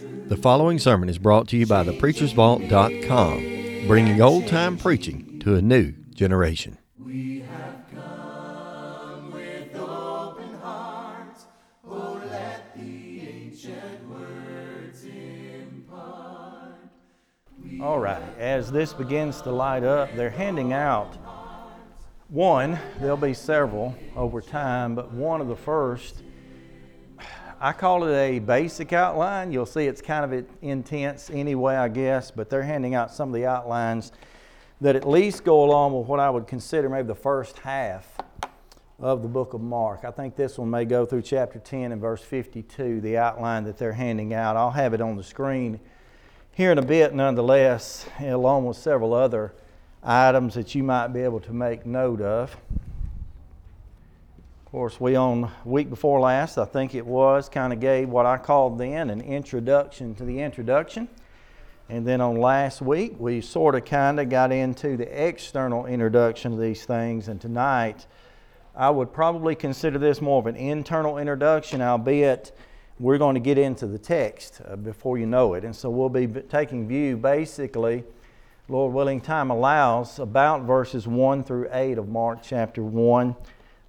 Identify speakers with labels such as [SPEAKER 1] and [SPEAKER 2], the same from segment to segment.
[SPEAKER 1] The following sermon is brought to you by thepreachersvault.com, bringing old time preaching to a new generation.
[SPEAKER 2] All right, as this begins to light up, they're handing out one, there'll be several over time, but one of the first I call it a basic outline. You'll see it's kind of intense anyway, I guess, but they're handing out some of the outlines that at least go along with what I would consider maybe the first half of the book of Mark. I think this one may go through chapter 10 and verse 52, the outline that they're handing out. I'll have it on the screen here in a bit, nonetheless, along with several other items that you might be able to make note of. Of course, we on week before last, I think it was, kind of gave what I called then an introduction to the introduction. And then on last week, we sort of kind of got into the external introduction of these things. And tonight, I would probably consider this more of an internal introduction, albeit we're going to get into the text uh, before you know it. And so we'll be taking view basically, Lord willing, time allows, about verses 1 through 8 of Mark chapter 1.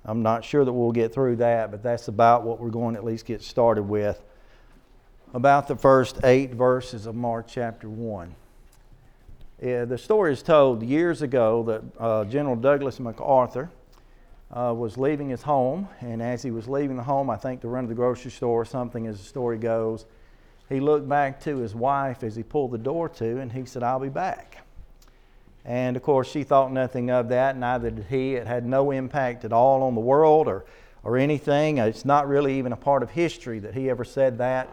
[SPEAKER 2] I'm not sure that we'll get through that, but that's about what we're going to at least get started with. About the first eight verses of Mark chapter 1. Yeah, the story is told years ago that uh, General Douglas MacArthur uh, was leaving his home, and as he was leaving the home, I think to run to the grocery store or something, as the story goes, he looked back to his wife as he pulled the door to, and he said, I'll be back. And of course, she thought nothing of that, neither did he. It had no impact at all on the world or, or anything. It's not really even a part of history that he ever said that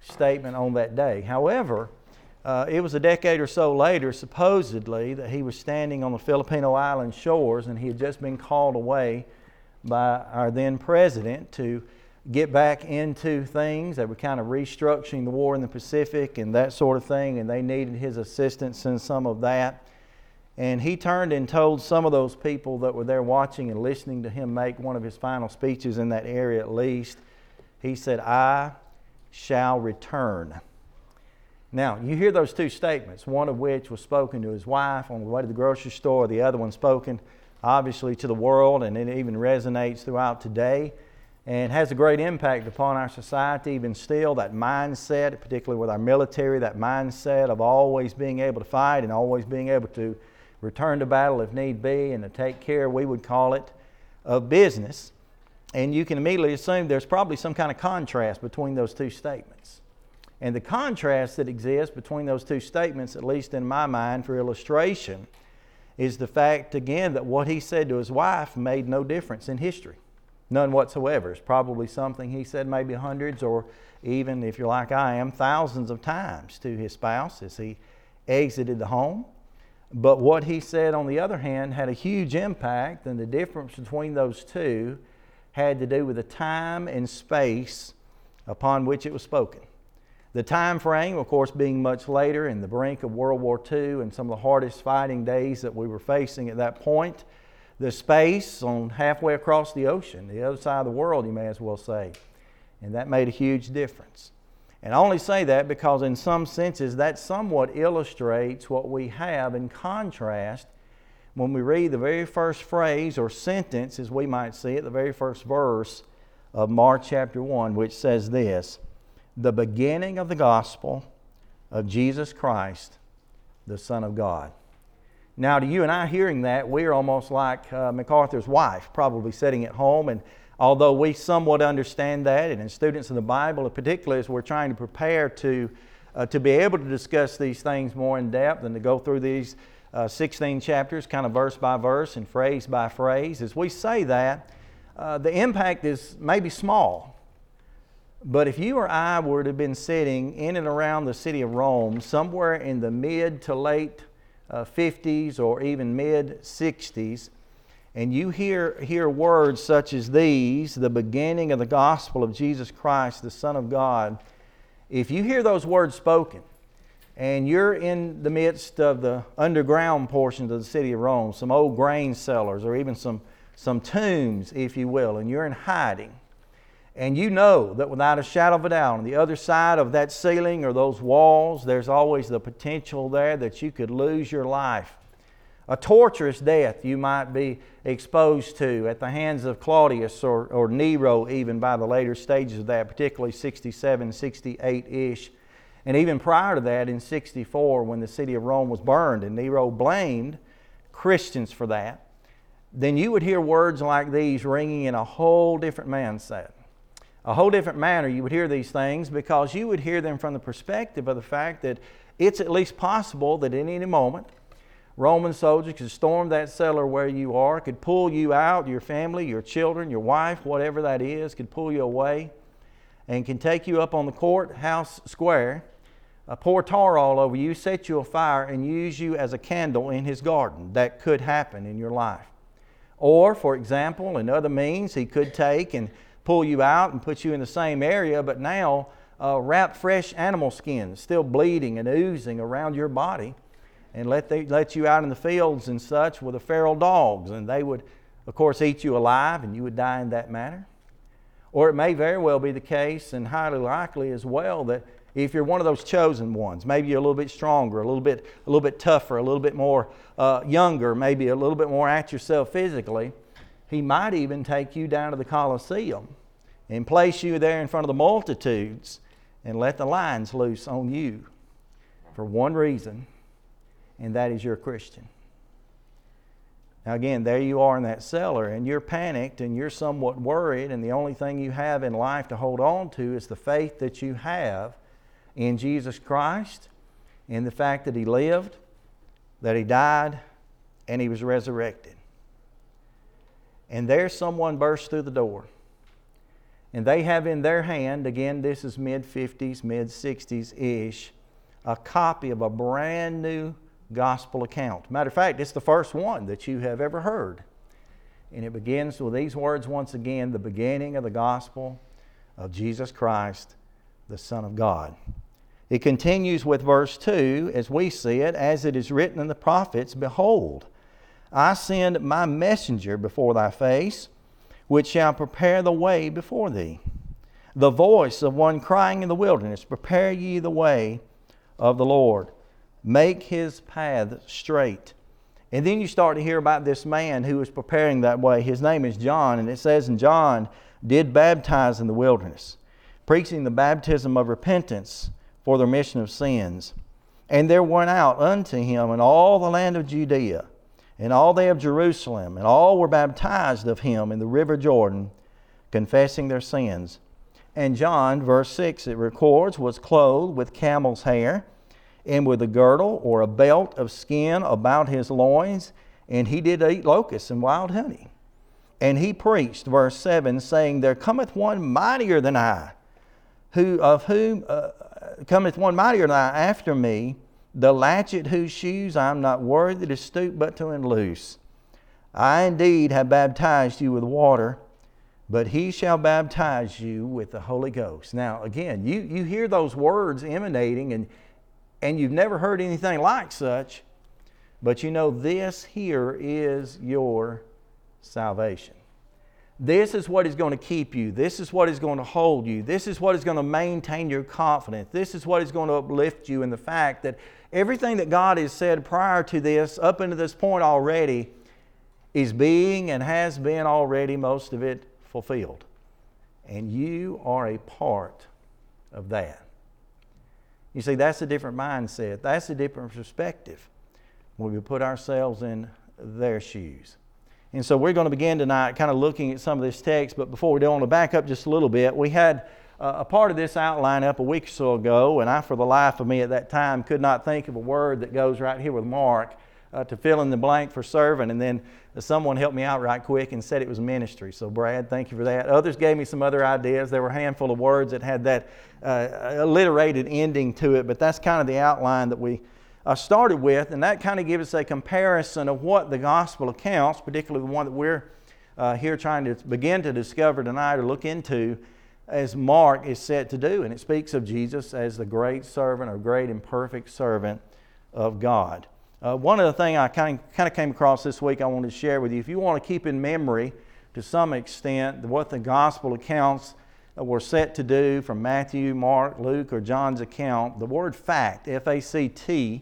[SPEAKER 2] statement on that day. However, uh, it was a decade or so later, supposedly, that he was standing on the Filipino island shores and he had just been called away by our then president to get back into things. They were kind of restructuring the war in the Pacific and that sort of thing, and they needed his assistance in some of that. And he turned and told some of those people that were there watching and listening to him make one of his final speeches in that area at least. He said, I shall return. Now, you hear those two statements, one of which was spoken to his wife on the way to the grocery store, the other one spoken obviously to the world, and it even resonates throughout today and has a great impact upon our society even still. That mindset, particularly with our military, that mindset of always being able to fight and always being able to return to battle if need be, and to take care, we would call it, of business. And you can immediately assume there's probably some kind of contrast between those two statements. And the contrast that exists between those two statements, at least in my mind for illustration, is the fact, again, that what he said to his wife made no difference in history. None whatsoever. It's probably something he said maybe hundreds or even, if you're like I am, thousands of times to his spouse as he exited the home. But what he said, on the other hand, had a huge impact, and the difference between those two had to do with the time and space upon which it was spoken. The time frame, of course, being much later in the brink of World War II and some of the hardest fighting days that we were facing at that point. The space on halfway across the ocean, the other side of the world, you may as well say. And that made a huge difference. And I only say that because, in some senses, that somewhat illustrates what we have in contrast when we read the very first phrase or sentence, as we might see it, the very first verse of Mark chapter 1, which says this The beginning of the gospel of Jesus Christ, the Son of God. Now, to you and I hearing that, we're almost like uh, MacArthur's wife, probably sitting at home and although we somewhat understand that, and in students of the Bible, particularly as we're trying to prepare to, uh, to be able to discuss these things more in depth and to go through these uh, 16 chapters, kind of verse by verse and phrase by phrase, as we say that, uh, the impact is maybe small. But if you or I were to have been sitting in and around the city of Rome, somewhere in the mid to late 50s uh, or even mid 60s, and you hear, hear words such as these, the beginning of the gospel of Jesus Christ, the Son of God, if you hear those words spoken, and you're in the midst of the underground portions of the city of Rome, some old grain cellars, or even some, some tombs, if you will, and you're in hiding, And you know that without a shadow of a doubt, on the other side of that ceiling or those walls, there's always the potential there that you could lose your life. A torturous death you might be exposed to at the hands of Claudius or, or Nero, even by the later stages of that, particularly 67, 68 ish. And even prior to that, in 64, when the city of Rome was burned and Nero blamed Christians for that, then you would hear words like these ringing in a whole different mindset a whole different manner, you would hear these things because you would hear them from the perspective of the fact that it's at least possible that in any moment, Roman soldiers could storm that cellar where you are, could pull you out, your family, your children, your wife, whatever that is, could pull you away, and can take you up on the courthouse square, uh, pour tar all over you, set you afire, and use you as a candle in his garden. That could happen in your life. Or, for example, in other means, he could take and pull you out and put you in the same area, but now uh, wrap fresh animal skins, still bleeding and oozing around your body, and let, they, let you out in the fields and such with the feral dogs, and they would, of course, eat you alive, and you would die in that manner. Or it may very well be the case, and highly likely as well, that if you're one of those chosen ones, maybe you're a little bit stronger, a little bit, a little bit tougher, a little bit more uh, younger, maybe a little bit more at yourself physically, he might even take you down to the Colosseum and place you there in front of the multitudes and let the lions loose on you for one reason, and that is you're a Christian. Now, again, there you are in that cellar, and you're panicked and you're somewhat worried, and the only thing you have in life to hold on to is the faith that you have in Jesus Christ, in the fact that He lived, that He died, and He was resurrected and there someone bursts through the door. And they have in their hand, again, this is mid 50s, mid 60s ish, a copy of a brand new gospel account. Matter of fact, it's the first one that you have ever heard. And it begins with these words once again the beginning of the gospel of Jesus Christ, the Son of God. It continues with verse 2 as we see it, as it is written in the prophets Behold, I send my messenger before thy face, which shall prepare the way before thee. The voice of one crying in the wilderness, Prepare ye the way of the Lord, make his path straight. And then you start to hear about this man who was preparing that way. His name is John, and it says, And John did baptize in the wilderness, preaching the baptism of repentance for the remission of sins. And there went out unto him in all the land of Judea and all they of Jerusalem, and all were baptized of him in the river Jordan, confessing their sins. And John, verse 6, it records, was clothed with camel's hair, and with a girdle or a belt of skin about his loins, and he did eat locusts and wild honey. And he preached, verse 7, saying, There cometh one mightier than I, who of whom uh, cometh one mightier than I after me the latchet whose shoes I am not worthy to stoop but to unloose. I indeed have baptized you with water, but he shall baptize you with the Holy Ghost. Now, again, you, you hear those words emanating, and, and you've never heard anything like such, but you know this here is your salvation. This is what is going to keep you. This is what is going to hold you. This is what is going to maintain your confidence. This is what is going to uplift you in the fact that everything that God has said prior to this, up until this point already, is being and has been already, most of it, fulfilled. And you are a part of that. You see, that's a different mindset. That's a different perspective when we put ourselves in their shoes. And so we're going to begin tonight kind of looking at some of this text, but before we do, I want to back up just a little bit. We had uh, a part of this outline up a week or so ago, and I, for the life of me at that time, could not think of a word that goes right here with Mark uh, to fill in the blank for servant. And then someone helped me out right quick and said it was ministry. So, Brad, thank you for that. Others gave me some other ideas. There were a handful of words that had that uh, alliterated ending to it, but that's kind of the outline that we uh, started with, and that kind of gives us a comparison of what the gospel accounts, particularly the one that we're uh, here trying to begin to discover tonight or look into, as Mark is set to do. And it speaks of Jesus as the great servant or great and perfect servant of God. Uh, one of the things I kind of, kind of came across this week I wanted to share with you, if you want to keep in memory to some extent what the gospel accounts were set to do from Matthew, Mark, Luke, or John's account, the word fact, F A C T,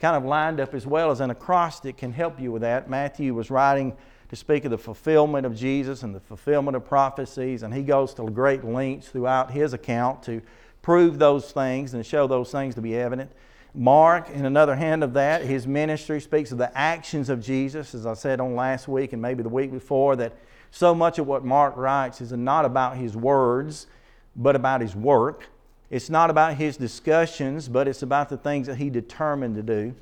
[SPEAKER 2] kind of lined up as well as an acrostic can help you with that. Matthew was writing to speak of the fulfillment of Jesus and the fulfillment of prophecies, and he goes to great lengths throughout his account to prove those things and show those things to be evident. Mark, in another hand of that, his ministry speaks of the actions of Jesus, as I said on last week and maybe the week before, that so much of what Mark writes is not about his words, but about his work. It's not about his discussions, but it's about the things that he determined to do.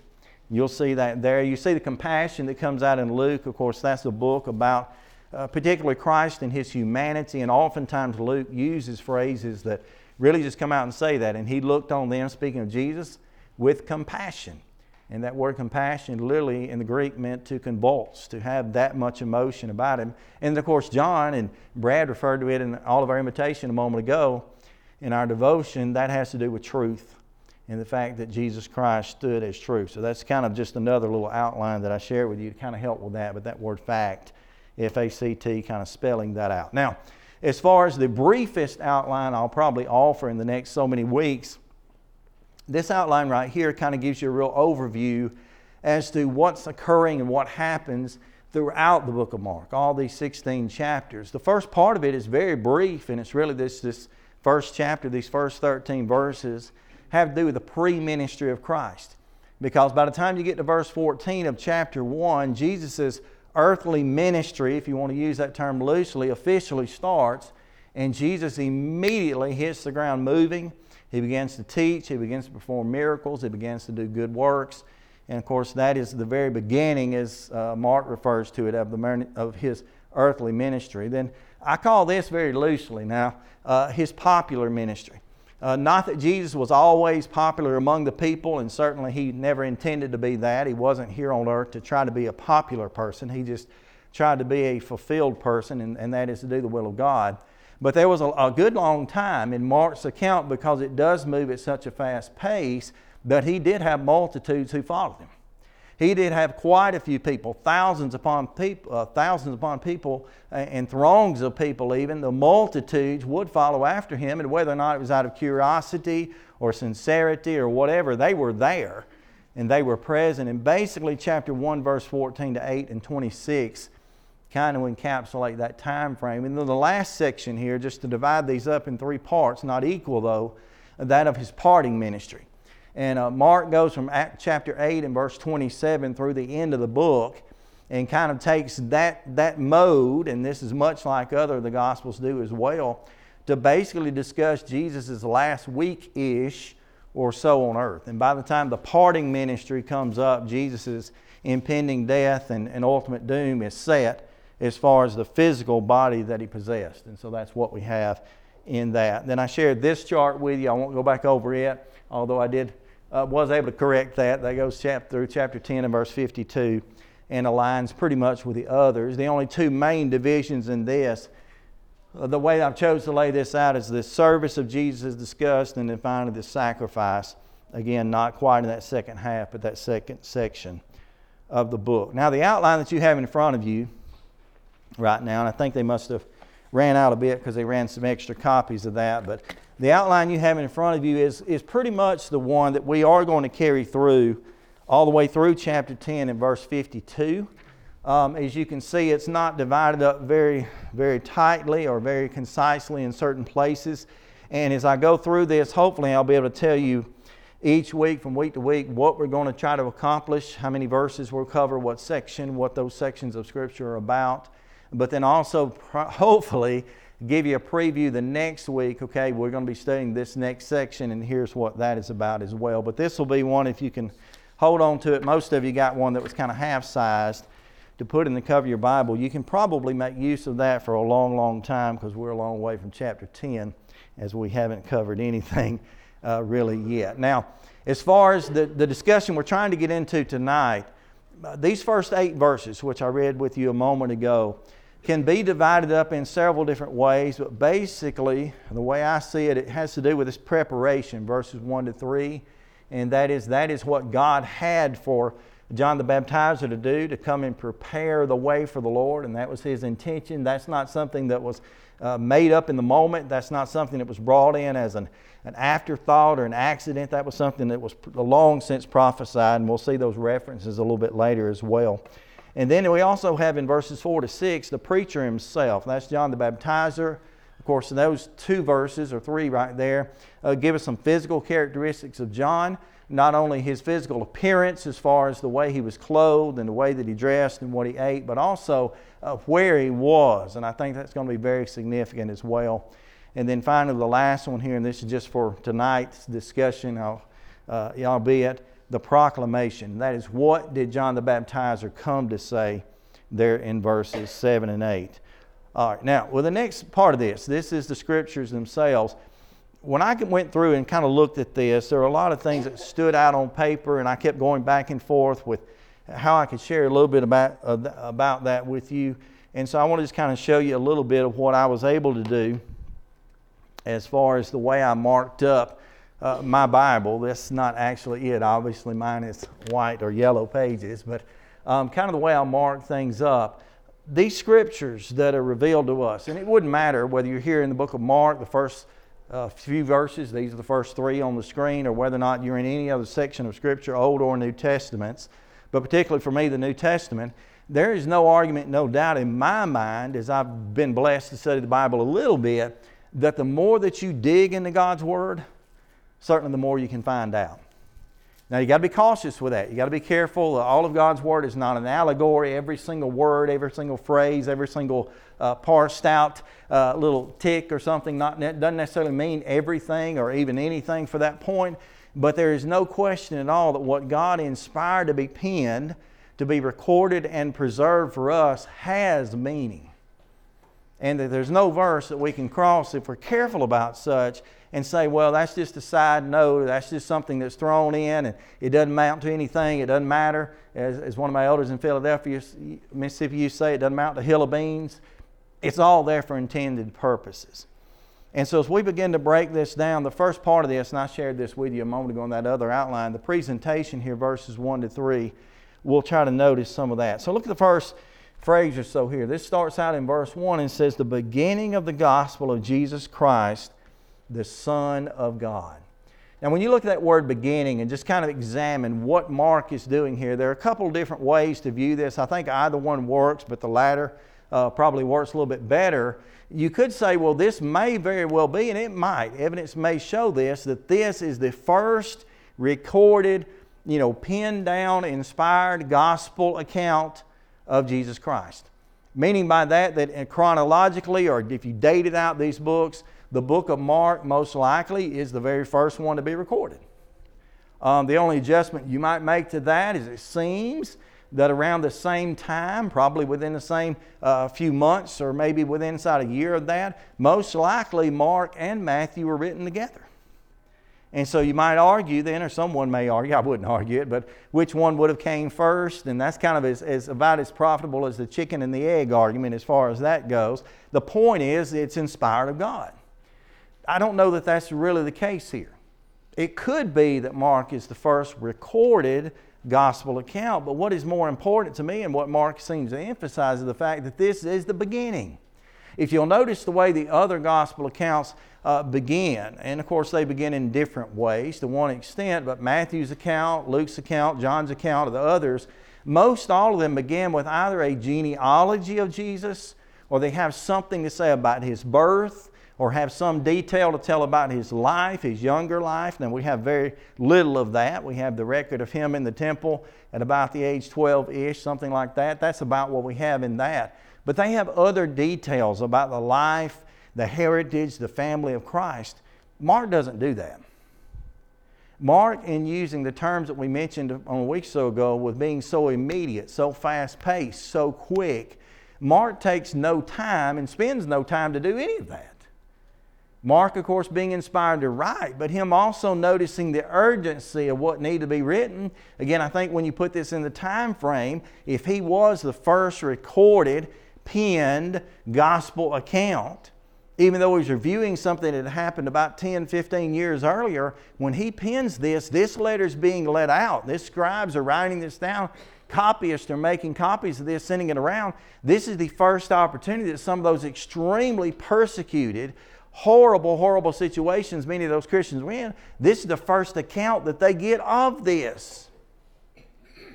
[SPEAKER 2] You'll see that there. You see the compassion that comes out in Luke. Of course, that's a book about uh, particularly Christ and his humanity, and oftentimes Luke uses phrases that really just come out and say that. And he looked on them, speaking of Jesus, with compassion. And that word compassion literally in the Greek meant to convulse, to have that much emotion about him. And of course, John and Brad referred to it in all of our invitation a moment ago in our devotion. That has to do with truth and the fact that Jesus Christ stood as truth. So that's kind of just another little outline that I shared with you to kind of help with that. But that word fact, F A C T, kind of spelling that out. Now, as far as the briefest outline I'll probably offer in the next so many weeks this outline right here kind of gives you a real overview as to what's occurring and what happens throughout the book of Mark, all these 16 chapters. The first part of it is very brief, and it's really this, this first chapter, these first 13 verses have to do with the pre ministry of Christ. Because by the time you get to verse 14 of chapter 1, Jesus' earthly ministry, if you want to use that term loosely, officially starts, and Jesus immediately hits the ground moving he begins to teach, he begins to perform miracles, he begins to do good works. And of course, that is the very beginning, as uh, Mark refers to it, of, the, of his earthly ministry. Then I call this very loosely now uh, his popular ministry. Uh, not that Jesus was always popular among the people, and certainly he never intended to be that. He wasn't here on earth to try to be a popular person. He just tried to be a fulfilled person, and, and that is to do the will of God. But there was a, a good long time in Mark's account because it does move at such a fast pace that he did have multitudes who followed him. He did have quite a few people, thousands upon people, uh, thousands upon people, and throngs of people. Even the multitudes would follow after him, and whether or not it was out of curiosity or sincerity or whatever, they were there and they were present. And basically, chapter one, verse fourteen to eight and twenty-six kind of encapsulate that time frame. And then the last section here, just to divide these up in three parts, not equal though, that of his parting ministry. And uh, Mark goes from Act chapter 8 and verse 27 through the end of the book and kind of takes that, that mode, and this is much like other of the Gospels do as well, to basically discuss Jesus' last week ish or so on earth. And by the time the parting ministry comes up, Jesus' impending death and, and ultimate doom is set as far as the physical body that he possessed. And so that's what we have in that. Then I shared this chart with you. I won't go back over it, although I did uh, was able to correct that. That goes chap- through chapter 10 and verse 52 and aligns pretty much with the others. The only two main divisions in this, uh, the way I've chosen to lay this out is the service of Jesus is discussed, and then finally the sacrifice. Again, not quite in that second half, but that second section of the book. Now, the outline that you have in front of you right now, and I think they must have ran out a bit because they ran some extra copies of that. But the outline you have in front of you is, is pretty much the one that we are going to carry through all the way through chapter 10 and verse 52. Um, as you can see, it's not divided up very, very tightly or very concisely in certain places. And as I go through this, hopefully I'll be able to tell you each week, from week to week, what we're going to try to accomplish, how many verses we'll cover, what section, what those sections of Scripture are about but then also hopefully give you a preview the next week. Okay, we're going to be studying this next section, and here's what that is about as well. But this will be one if you can hold on to it. Most of you got one that was kind of half sized to put in the cover of your Bible. You can probably make use of that for a long, long time because we're a long way from chapter 10 as we haven't covered anything uh, really yet. Now, as far as the, the discussion we're trying to get into tonight, uh, these first eight verses, which I read with you a moment ago, can be divided up in several different ways, but basically, the way I see it, it has to do with this preparation, verses 1 to 3. And that is, that is what God had for John the Baptizer to do, to come and prepare the way for the Lord. And that was his intention. That's not something that was uh, made up in the moment. That's not something that was brought in as an, an afterthought or an accident. That was something that was long since prophesied, and we'll see those references a little bit later as well. And then we also have in verses 4 to 6 the preacher himself. That's John the Baptizer. Of course, those two verses, or three right there, uh, give us some physical characteristics of John. Not only his physical appearance, as far as the way he was clothed and the way that he dressed and what he ate, but also uh, where he was. And I think that's going to be very significant as well. And then finally, the last one here, and this is just for tonight's discussion, I'll, uh, albeit the proclamation. That is, what did John the Baptizer come to say there in verses 7 and 8? All right, now, well, the next part of this, this is the scriptures themselves. When I went through and kind of looked at this, there were a lot of things that stood out on paper, and I kept going back and forth with how I could share a little bit about, uh, about that with you. And so I want to just kind of show you a little bit of what I was able to do as far as the way I marked up uh, my Bible. That's not actually it. Obviously, mine is white or yellow pages, but um, kind of the way I mark things up. These scriptures that are revealed to us, and it wouldn't matter whether you're here in the book of Mark, the first uh, few verses, these are the first three on the screen, or whether or not you're in any other section of Scripture, Old or New Testaments, but particularly for me, the New Testament, there is no argument, no doubt in my mind, as I've been blessed to study the Bible a little bit, that the more that you dig into God's Word, certainly the more you can find out. Now, you got to be cautious with that. You got to be careful. All of God's Word is not an allegory. Every single word, every single phrase, every single uh, parsed out uh, little tick or something not, doesn't necessarily mean everything or even anything for that point. But there is no question at all that what God inspired to be penned, to be recorded and preserved for us, has meaning. And that there's no verse that we can cross if we're careful about such and say, well, that's just a side note, that's just something that's thrown in, and it doesn't amount to anything, it doesn't matter. As, as one of my elders in Philadelphia, Mississippi, used to say, it doesn't amount to a hill of beans. It's all there for intended purposes. And so, as we begin to break this down, the first part of this, and I shared this with you a moment ago in that other outline, the presentation here, verses 1 to 3, we'll try to notice some of that. So, look at the first phrase or so here. This starts out in verse 1 and says, The beginning of the gospel of Jesus Christ, the Son of God. Now, when you look at that word beginning and just kind of examine what Mark is doing here, there are a couple of different ways to view this. I think either one works, but the latter uh, probably works a little bit better you could say, well, this may very well be, and it might. Evidence may show this, that this is the first recorded, you know, pinned down, inspired gospel account of Jesus Christ. Meaning by that, that chronologically, or if you dated out these books, the book of Mark most likely is the very first one to be recorded. Um, the only adjustment you might make to that is it seems that around the same time, probably within the same uh, few months or maybe within inside a year of that, most likely Mark and Matthew were written together. And so you might argue then, or someone may argue, I wouldn't argue it, but which one would have came first? And that's kind of as, as about as profitable as the chicken and the egg argument as far as that goes. The point is, it's inspired of God. I don't know that that's really the case here. It could be that Mark is the first recorded gospel account. But what is more important to me and what Mark seems to emphasize is the fact that this is the beginning. If you'll notice the way the other gospel accounts uh, begin, and of course they begin in different ways to one extent, but Matthew's account, Luke's account, John's account, or the others, most all of them begin with either a genealogy of Jesus or they have something to say about his birth or have some detail to tell about his life, his younger life. Now, we have very little of that. We have the record of him in the temple at about the age 12 ish, something like that. That's about what we have in that. But they have other details about the life, the heritage, the family of Christ. Mark doesn't do that. Mark, in using the terms that we mentioned on a week or so ago, with being so immediate, so fast paced, so quick, Mark takes no time and spends no time to do any of that. Mark, of course, being inspired to write, but him also noticing the urgency of what needed to be written. Again, I think when you put this in the time frame, if he was the first recorded, penned gospel account, even though he's reviewing something that happened about 10, 15 years earlier, when he pens this, this letter is being let out. This scribes are writing this down. copyists are making copies of this, sending it around. This is the first opportunity that some of those extremely persecuted, horrible, horrible situations many of those Christians were in, this is the first account that they get of this.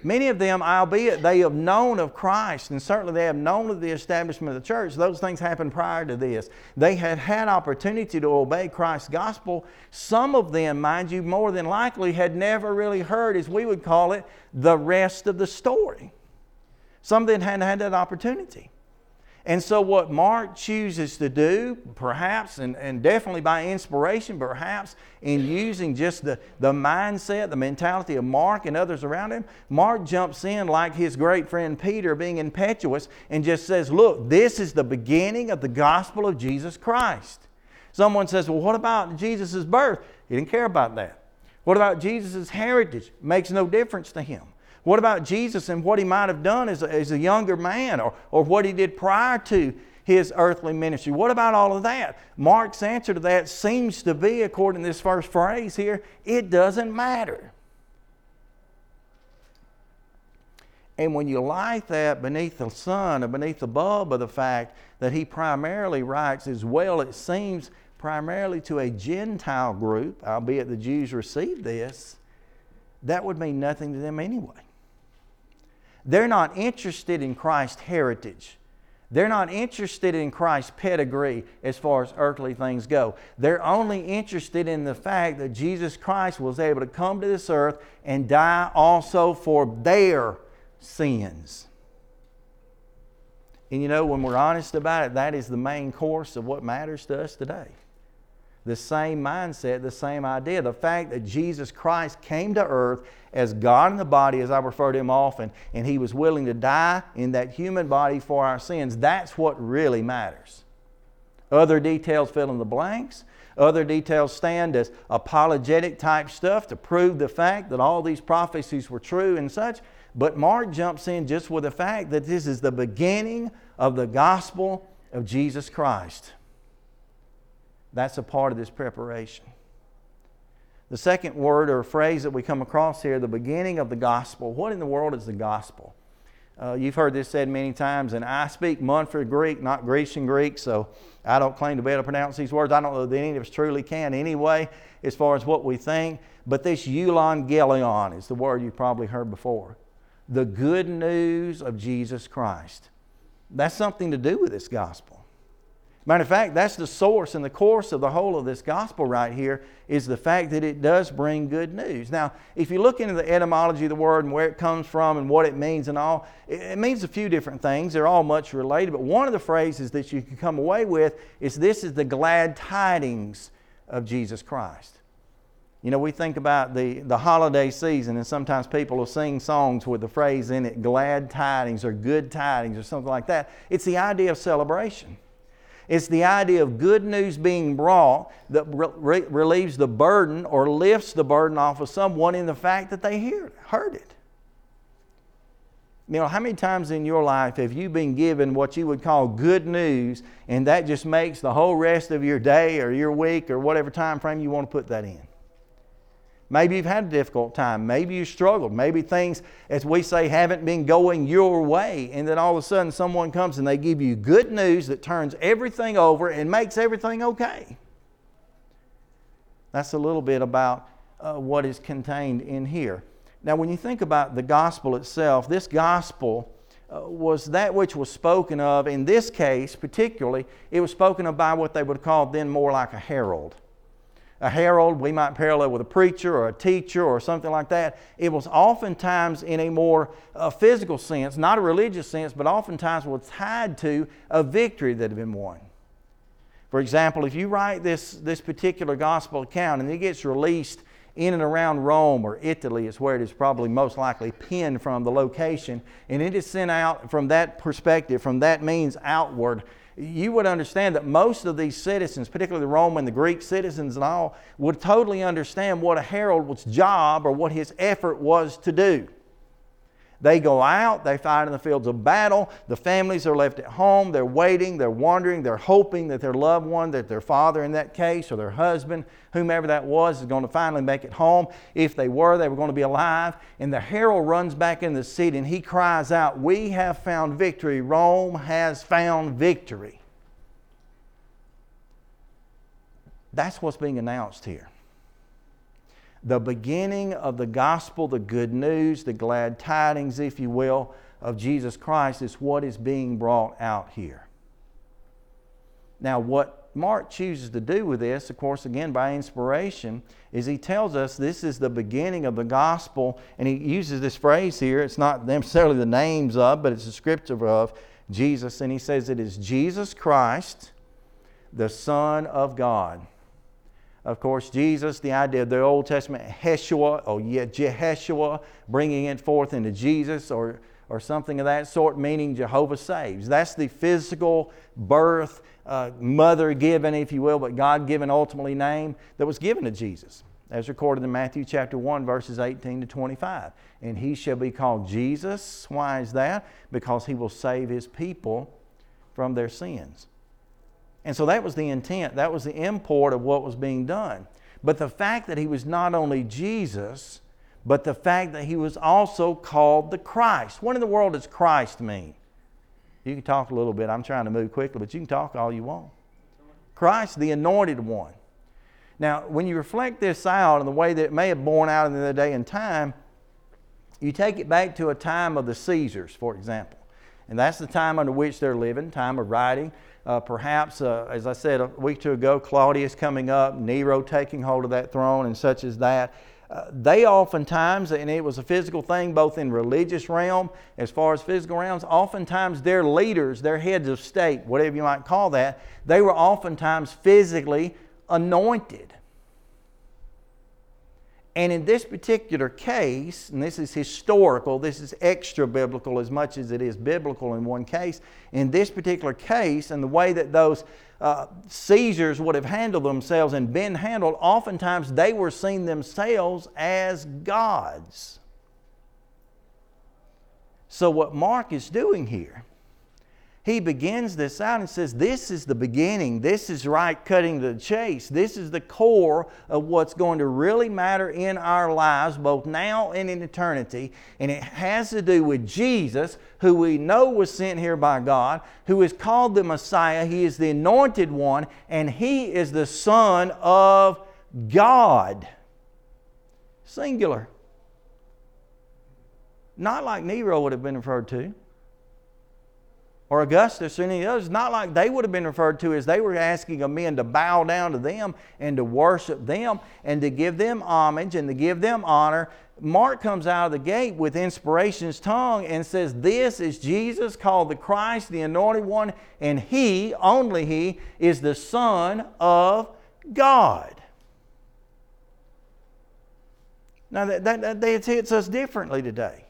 [SPEAKER 2] Many of them, albeit they have known of Christ, and certainly they have known of the establishment of the church, those things happened prior to this. They had had opportunity to obey Christ's gospel. Some of them, mind you, more than likely had never really heard, as we would call it, the rest of the story. Some of them hadn't had that opportunity. And so, what Mark chooses to do, perhaps, and, and definitely by inspiration, perhaps in using just the, the mindset, the mentality of Mark and others around him, Mark jumps in like his great friend Peter, being impetuous, and just says, Look, this is the beginning of the gospel of Jesus Christ. Someone says, Well, what about Jesus' birth? He didn't care about that. What about Jesus' heritage? Makes no difference to him. What about Jesus and what he might have done as a, as a younger man or, or what he did prior to his earthly ministry? What about all of that? Mark's answer to that seems to be, according to this first phrase here, it doesn't matter. And when you light that beneath the sun or beneath the bulb of the fact that he primarily writes as well, it seems primarily to a Gentile group, albeit the Jews received this, that would mean nothing to them anyway. They're not interested in Christ's heritage. They're not interested in Christ's pedigree as far as earthly things go. They're only interested in the fact that Jesus Christ was able to come to this earth and die also for their sins. And you know, when we're honest about it, that is the main course of what matters to us today the same mindset, the same idea. The fact that Jesus Christ came to earth as God in the body, as I refer to him often, and he was willing to die in that human body for our sins, that's what really matters. Other details fill in the blanks. Other details stand as apologetic type stuff to prove the fact that all these prophecies were true and such. But Mark jumps in just with the fact that this is the beginning of the gospel of Jesus Christ. That's a part of this preparation. The second word or phrase that we come across here, the beginning of the gospel. What in the world is the gospel? Uh, you've heard this said many times, and I speak Montfort Greek, not Grecian Greek, so I don't claim to be able to pronounce these words. I don't know that any of us truly can anyway, as far as what we think. But this euangelion is the word you've probably heard before. The good news of Jesus Christ. That's something to do with this gospel. Matter of fact, that's the source and the course of the whole of this gospel right here is the fact that it does bring good news. Now, if you look into the etymology of the word and where it comes from and what it means and all, it means a few different things. They're all much related, but one of the phrases that you can come away with is this is the glad tidings of Jesus Christ. You know, we think about the, the holiday season, and sometimes people will sing songs with the phrase in it, glad tidings or good tidings or something like that. It's the idea of celebration. It's the idea of good news being brought that re- relieves the burden or lifts the burden off of someone in the fact that they hear, heard it. You know, how many times in your life have you been given what you would call good news, and that just makes the whole rest of your day or your week or whatever time frame you want to put that in? Maybe you've had a difficult time. Maybe you struggled. Maybe things, as we say, haven't been going your way. And then all of a sudden someone comes and they give you good news that turns everything over and makes everything okay. That's a little bit about uh, what is contained in here. Now, when you think about the gospel itself, this gospel uh, was that which was spoken of, in this case particularly, it was spoken of by what they would call then more like a herald a herald, we might parallel with a preacher or a teacher or something like that. It was oftentimes in a more uh, physical sense, not a religious sense, but oftentimes was tied to a victory that had been won. For example, if you write this, this particular gospel account and it gets released in and around Rome or Italy, is where it is probably most likely penned from the location, and it is sent out from that perspective, from that means outward you would understand that most of these citizens, particularly the Roman, the Greek citizens, and all, would totally understand what a herald's job or what his effort was to do. They go out, they fight in the fields of battle. The families are left at home. They're waiting, they're wondering, they're hoping that their loved one, that their father in that case, or their husband, whomever that was, is going to finally make it home. If they were, they were going to be alive. And the herald runs back in the city and he cries out, We have found victory. Rome has found victory. That's what's being announced here the beginning of the gospel, the good news, the glad tidings, if you will, of Jesus Christ is what is being brought out here. Now, what Mark chooses to do with this, of course, again by inspiration, is he tells us this is the beginning of the gospel, and he uses this phrase here. It's not necessarily the names of, but it's descriptive of Jesus, and he says it is Jesus Christ, the Son of God. Of course, Jesus, the idea of the Old Testament, Heshua, or Jeheshua, bringing it forth into Jesus, or, or something of that sort, meaning Jehovah saves. That's the physical birth, uh, mother given, if you will, but God given ultimately name that was given to Jesus, as recorded in Matthew chapter 1, verses 18 to 25. And he shall be called Jesus. Why is that? Because he will save his people from their sins. And so that was the intent, that was the import of what was being done. But the fact that he was not only Jesus, but the fact that he was also called the Christ. What in the world does Christ mean? You can talk a little bit. I'm trying to move quickly, but you can talk all you want. Christ, the anointed one. Now, when you reflect this out in the way that it may have borne out in the day and time, you take it back to a time of the Caesars, for example. And that's the time under which they're living, time of writing. Uh, perhaps, uh, as I said a week or two ago, Claudius coming up, Nero taking hold of that throne, and such as that. Uh, they oftentimes, and it was a physical thing both in religious realm as far as physical realms, oftentimes their leaders, their heads of state, whatever you might call that, they were oftentimes physically anointed. And in this particular case, and this is historical, this is extra biblical as much as it is biblical in one case. In this particular case, and the way that those uh, Caesars would have handled themselves and been handled, oftentimes they were seen themselves as gods. So, what Mark is doing here he begins this out and says, This is the beginning. This is right cutting the chase. This is the core of what's going to really matter in our lives, both now and in eternity. And it has to do with Jesus, who we know was sent here by God, who is called the Messiah. He is the anointed one, and He is the Son of God. Singular. Not like Nero would have been referred to or Augustus or any of the others, not like they would have been referred to as they were asking of men to bow down to them and to worship them and to give them homage and to give them honor. Mark comes out of the gate with inspiration's tongue and says, This is Jesus called the Christ, the anointed one, and He, only He, is the Son of God. Now, that, that, that hits us differently today.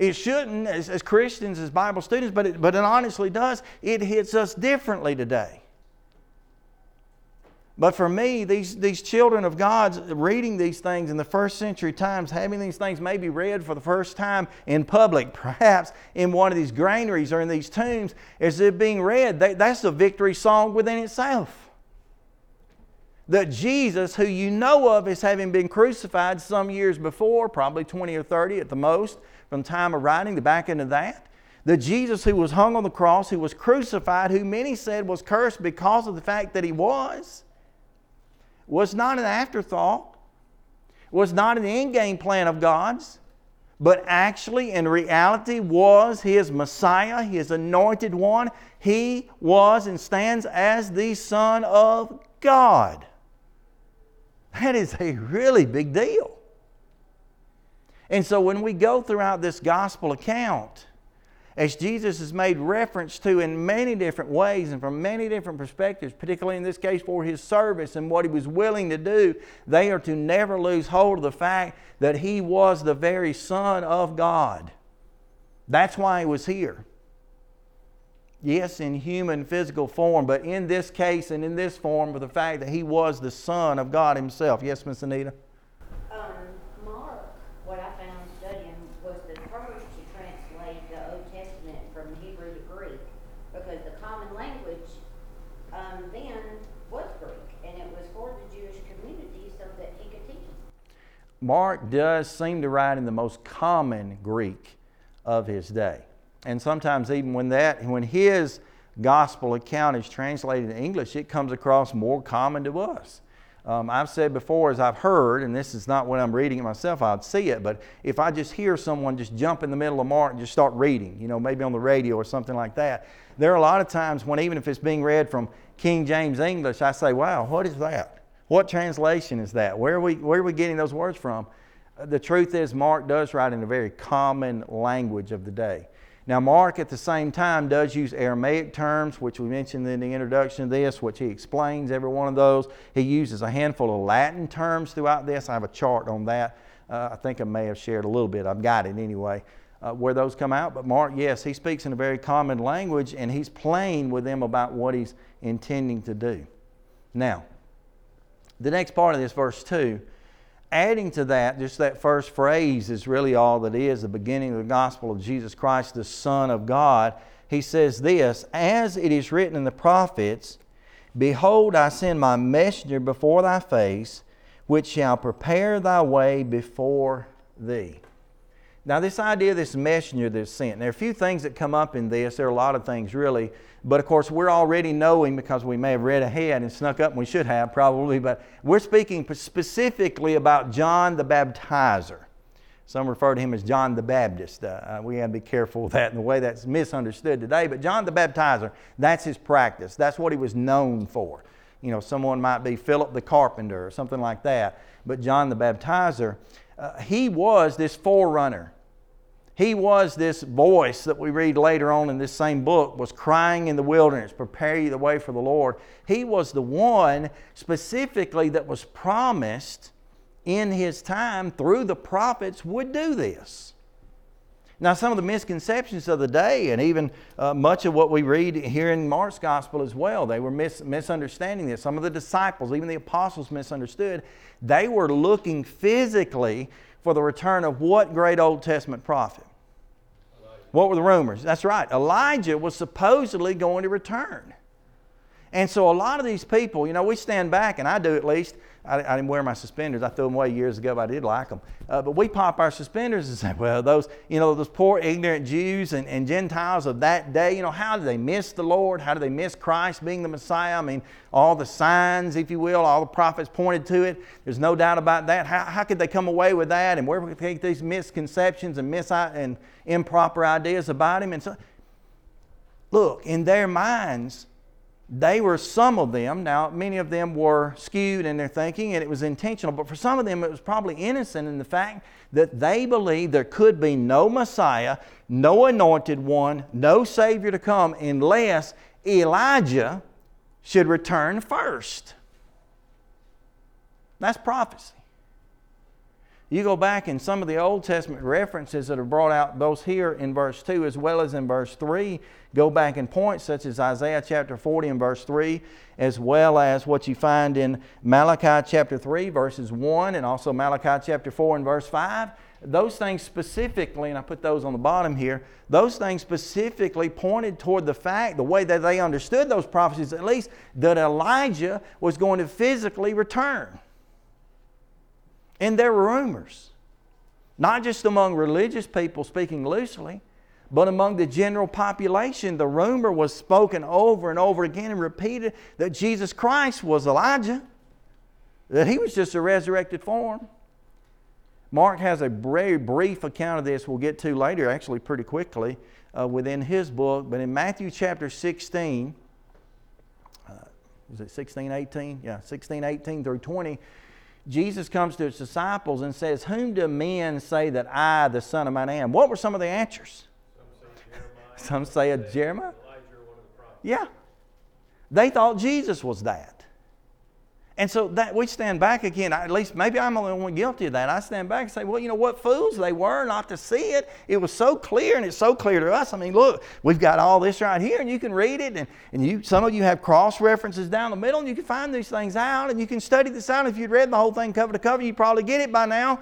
[SPEAKER 2] It shouldn't as, as Christians, as Bible students, but it, but it honestly does. It hits us differently today. But for me, these, these children of God reading these things in the first century times, having these things maybe read for the first time in public, perhaps in one of these granaries or in these tombs, as they're being read, they, that's a victory song within itself. That Jesus, who you know of as having been crucified some years before, probably 20 or 30 at the most, from time of writing the back end of that. The Jesus who was hung on the cross, who was crucified, who many said was cursed because of the fact that he was, was not an afterthought, was not an end game plan of God's, but actually in reality was his Messiah, his anointed one. He was and stands as the Son of God. That is a really big deal. And so when we go throughout this gospel account, as Jesus is made reference to in many different ways and from many different perspectives, particularly in this case for his service and what he was willing to do, they are to never lose hold of the fact that he was the very Son of God. That's why he was here. Yes, in human physical form, but in this case and in this form, with the fact that he was the Son of God himself. Yes, Miss Anita? Mark does seem to write in the most common Greek of his day. And sometimes even when that when his gospel account is translated in English, it comes across more common to us. Um, I've said before, as I've heard, and this is not when I'm reading it myself, I'd see it, but if I just hear someone just jump in the middle of Mark and just start reading, you know, maybe on the radio or something like that, there are a lot of times when even if it's being read from King James English, I say, wow, what is that? What translation is that? Where are we, where are we getting those words from? Uh, the truth is, Mark does write in a very common language of the day. Now, Mark at the same time does use Aramaic terms, which we mentioned in the introduction of this, which he explains every one of those. He uses a handful of Latin terms throughout this. I have a chart on that. Uh, I think I may have shared a little bit. I've got it anyway, uh, where those come out. But Mark, yes, he speaks in a very common language and he's plain with them about what he's intending to do. Now, the next part of this, verse 2, adding to that, just that first phrase is really all that is the beginning of the gospel of Jesus Christ, the Son of God. He says this As it is written in the prophets, Behold, I send my messenger before thy face, which shall prepare thy way before thee. Now, this idea this messenger that's sent, there are a few things that come up in this. There are a lot of things, really. But of course, we're already knowing because we may have read ahead and snuck up, and we should have probably, but we're speaking specifically about John the Baptizer. Some refer to him as John the Baptist. Uh, uh we have to be careful with that in the way that's misunderstood today. But John the Baptizer, that's his practice. That's what he was known for. You know, someone might be Philip the Carpenter or something like that. But John the Baptizer, uh, he was this forerunner he was this voice that we read later on in this same book was crying in the wilderness, prepare you the way for the Lord. He was the one specifically that was promised in his time through the prophets would do this. Now, some of the misconceptions of the day, and even uh, much of what we read here in Mark's gospel as well, they were mis- misunderstanding this. Some of the disciples, even the apostles, misunderstood. They were looking physically for the return of what great Old Testament prophet? What were the rumors? That's right. Elijah was supposedly going to return. And so a lot of these people, you know, we stand back, and I do at least. I, I didn't wear my suspenders. I threw them away years ago, but I did like them. Uh, but we pop our suspenders and say, well, those, you know, those poor ignorant Jews and, and Gentiles of that day, you know, how did they miss the Lord? How did they miss Christ being the Messiah? I mean, all the signs, if you will, all the prophets pointed to it. There's no doubt about that. How, how could they come away with that? And where would they take these misconceptions and, mis- and improper ideas about him? And so, look, in their minds, they were some of them now many of them were skewed in their thinking and it was intentional but for some of them it was probably innocent in the fact that they believed there could be no messiah no anointed one no savior to come unless elijah should return first. That's prophecy you go back in some of the Old Testament references that are brought out, both here in verse 2 as well as in verse 3, go back in points such as Isaiah chapter 40 and verse 3, as well as what you find in Malachi chapter 3, verses 1, and also Malachi chapter 4 and verse 5. Those things specifically, and I put those on the bottom here, those things specifically pointed toward the fact, the way that they understood those prophecies at least, that Elijah was going to physically return. And there were rumors, not just among religious people speaking loosely, but among the general population. The rumor was spoken over and over again and repeated that Jesus Christ was Elijah, that he was just a resurrected form. Mark has a very brief account of this we'll get to later, actually, pretty quickly uh, within his book. But in Matthew chapter 16, uh, is it 16, 18? Yeah, 16, 18 through 20 Jesus comes to his disciples and says, Whom do men say that I, the Son of Man, am? What were some of the answers? Some say, Jeremiah. Some say a Jeremiah. Yeah. They thought Jesus was that. And so that we stand back again. At least maybe I'm the only one guilty of that. I stand back and say, well, you know what fools they were not to see it. It was so clear, and it's so clear to us. I mean, look, we've got all this right here, and you can read it, and, and you some of you have cross references down the middle, and you can find these things out, and you can study this out. If you'd read the whole thing cover to cover, you'd probably get it by now.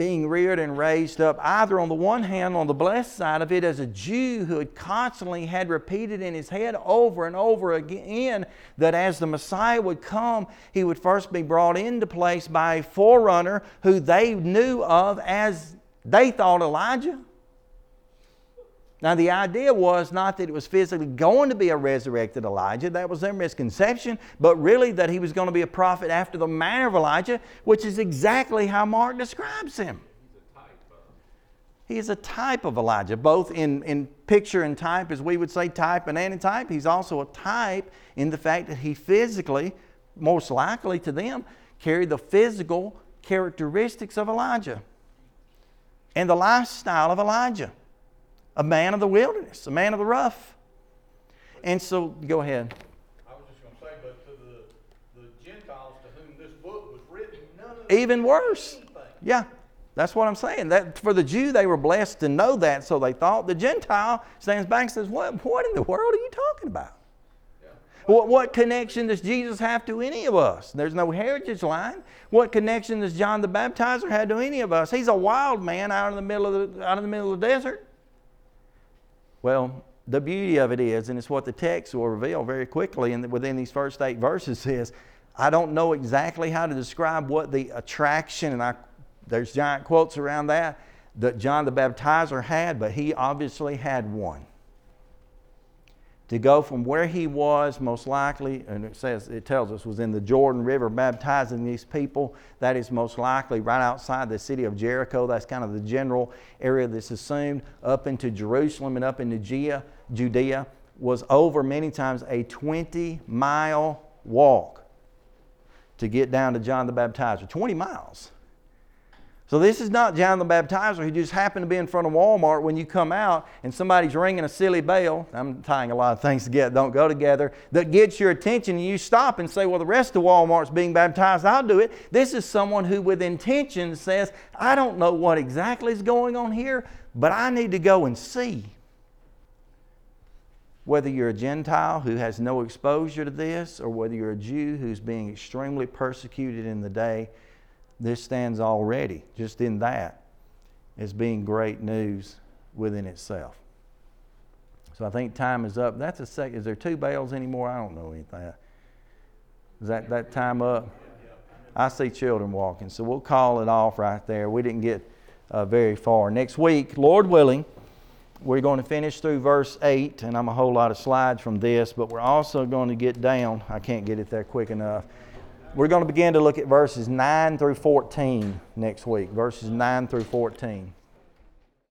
[SPEAKER 2] Being reared and raised up, either on the one hand, on the blessed side of it, as a Jew who had constantly had repeated in his head over and over again that as the Messiah would come, he would first be brought into place by a forerunner who they knew of as they thought Elijah. Now, the idea was not that it was physically going to be a resurrected Elijah, that was their misconception, but really that he was going to be a prophet after the manner of Elijah, which is exactly how Mark describes him. He is a type of Elijah, both in, in picture and type, as we would say type and antitype. He's also a type in the fact that he physically, most likely to them, carried the physical characteristics of Elijah and the lifestyle of Elijah a man of the wilderness, a man of the rough. And so, go ahead.
[SPEAKER 3] I was just going to say, but to the, the Gentiles to whom this book was written, none of
[SPEAKER 2] Even worse.
[SPEAKER 3] anything.
[SPEAKER 2] Yeah, that's what I'm saying. That for the Jew, they were blessed to know that, so they thought. The Gentile stands back and says, "What? What in the world are you talking about? What, what connection does Jesus have to any of us? There's no heritage line. What connection does John the Baptizer have to any of us? He's a wild man out in the middle of the, out in the middle of the desert. Well, the beauty of it is, and it's what the text will reveal very quickly and within these first eight verses is, I don't know exactly how to describe what the attraction, and I, there's giant quotes around that, that John the Baptizer had, but he obviously had one. To go from where he was, most likely, and it says, it tells us, was in the Jordan River baptizing these people. That is most likely right outside the city of Jericho. That's kind of the general area that's assumed. Up into Jerusalem and up into Judea, Judea was over many times a 20 mile walk to get down to John the Baptizer. 20 miles. So this is not John the Baptizer who just happened to be in front of Walmart when you come out and somebody's ringing a silly bell. I'm tying a lot of things together, don't go together, that gets your attention and you stop and say, Well, the rest of Walmart's being baptized, I'll do it. This is someone who, with intention, says, I don't know what exactly is going on here, but I need to go and see. Whether you're a Gentile who has no exposure to this, or whether you're a Jew who's being extremely persecuted in the day, this stands already, just in that, as being great news within itself. So I think time is up. That's a second. Is there two bells anymore? I don't know anything. Is that that time up? I see children walking, so we'll call it off right there. We didn't get uh, very far. Next week, Lord willing, we're going to finish through verse 8, and I'm a whole lot of slides from this, but we're also going to get down. I can't get it there quick enough. We're going to begin to look at verses 9 through 14 next week, verses 9 through 14.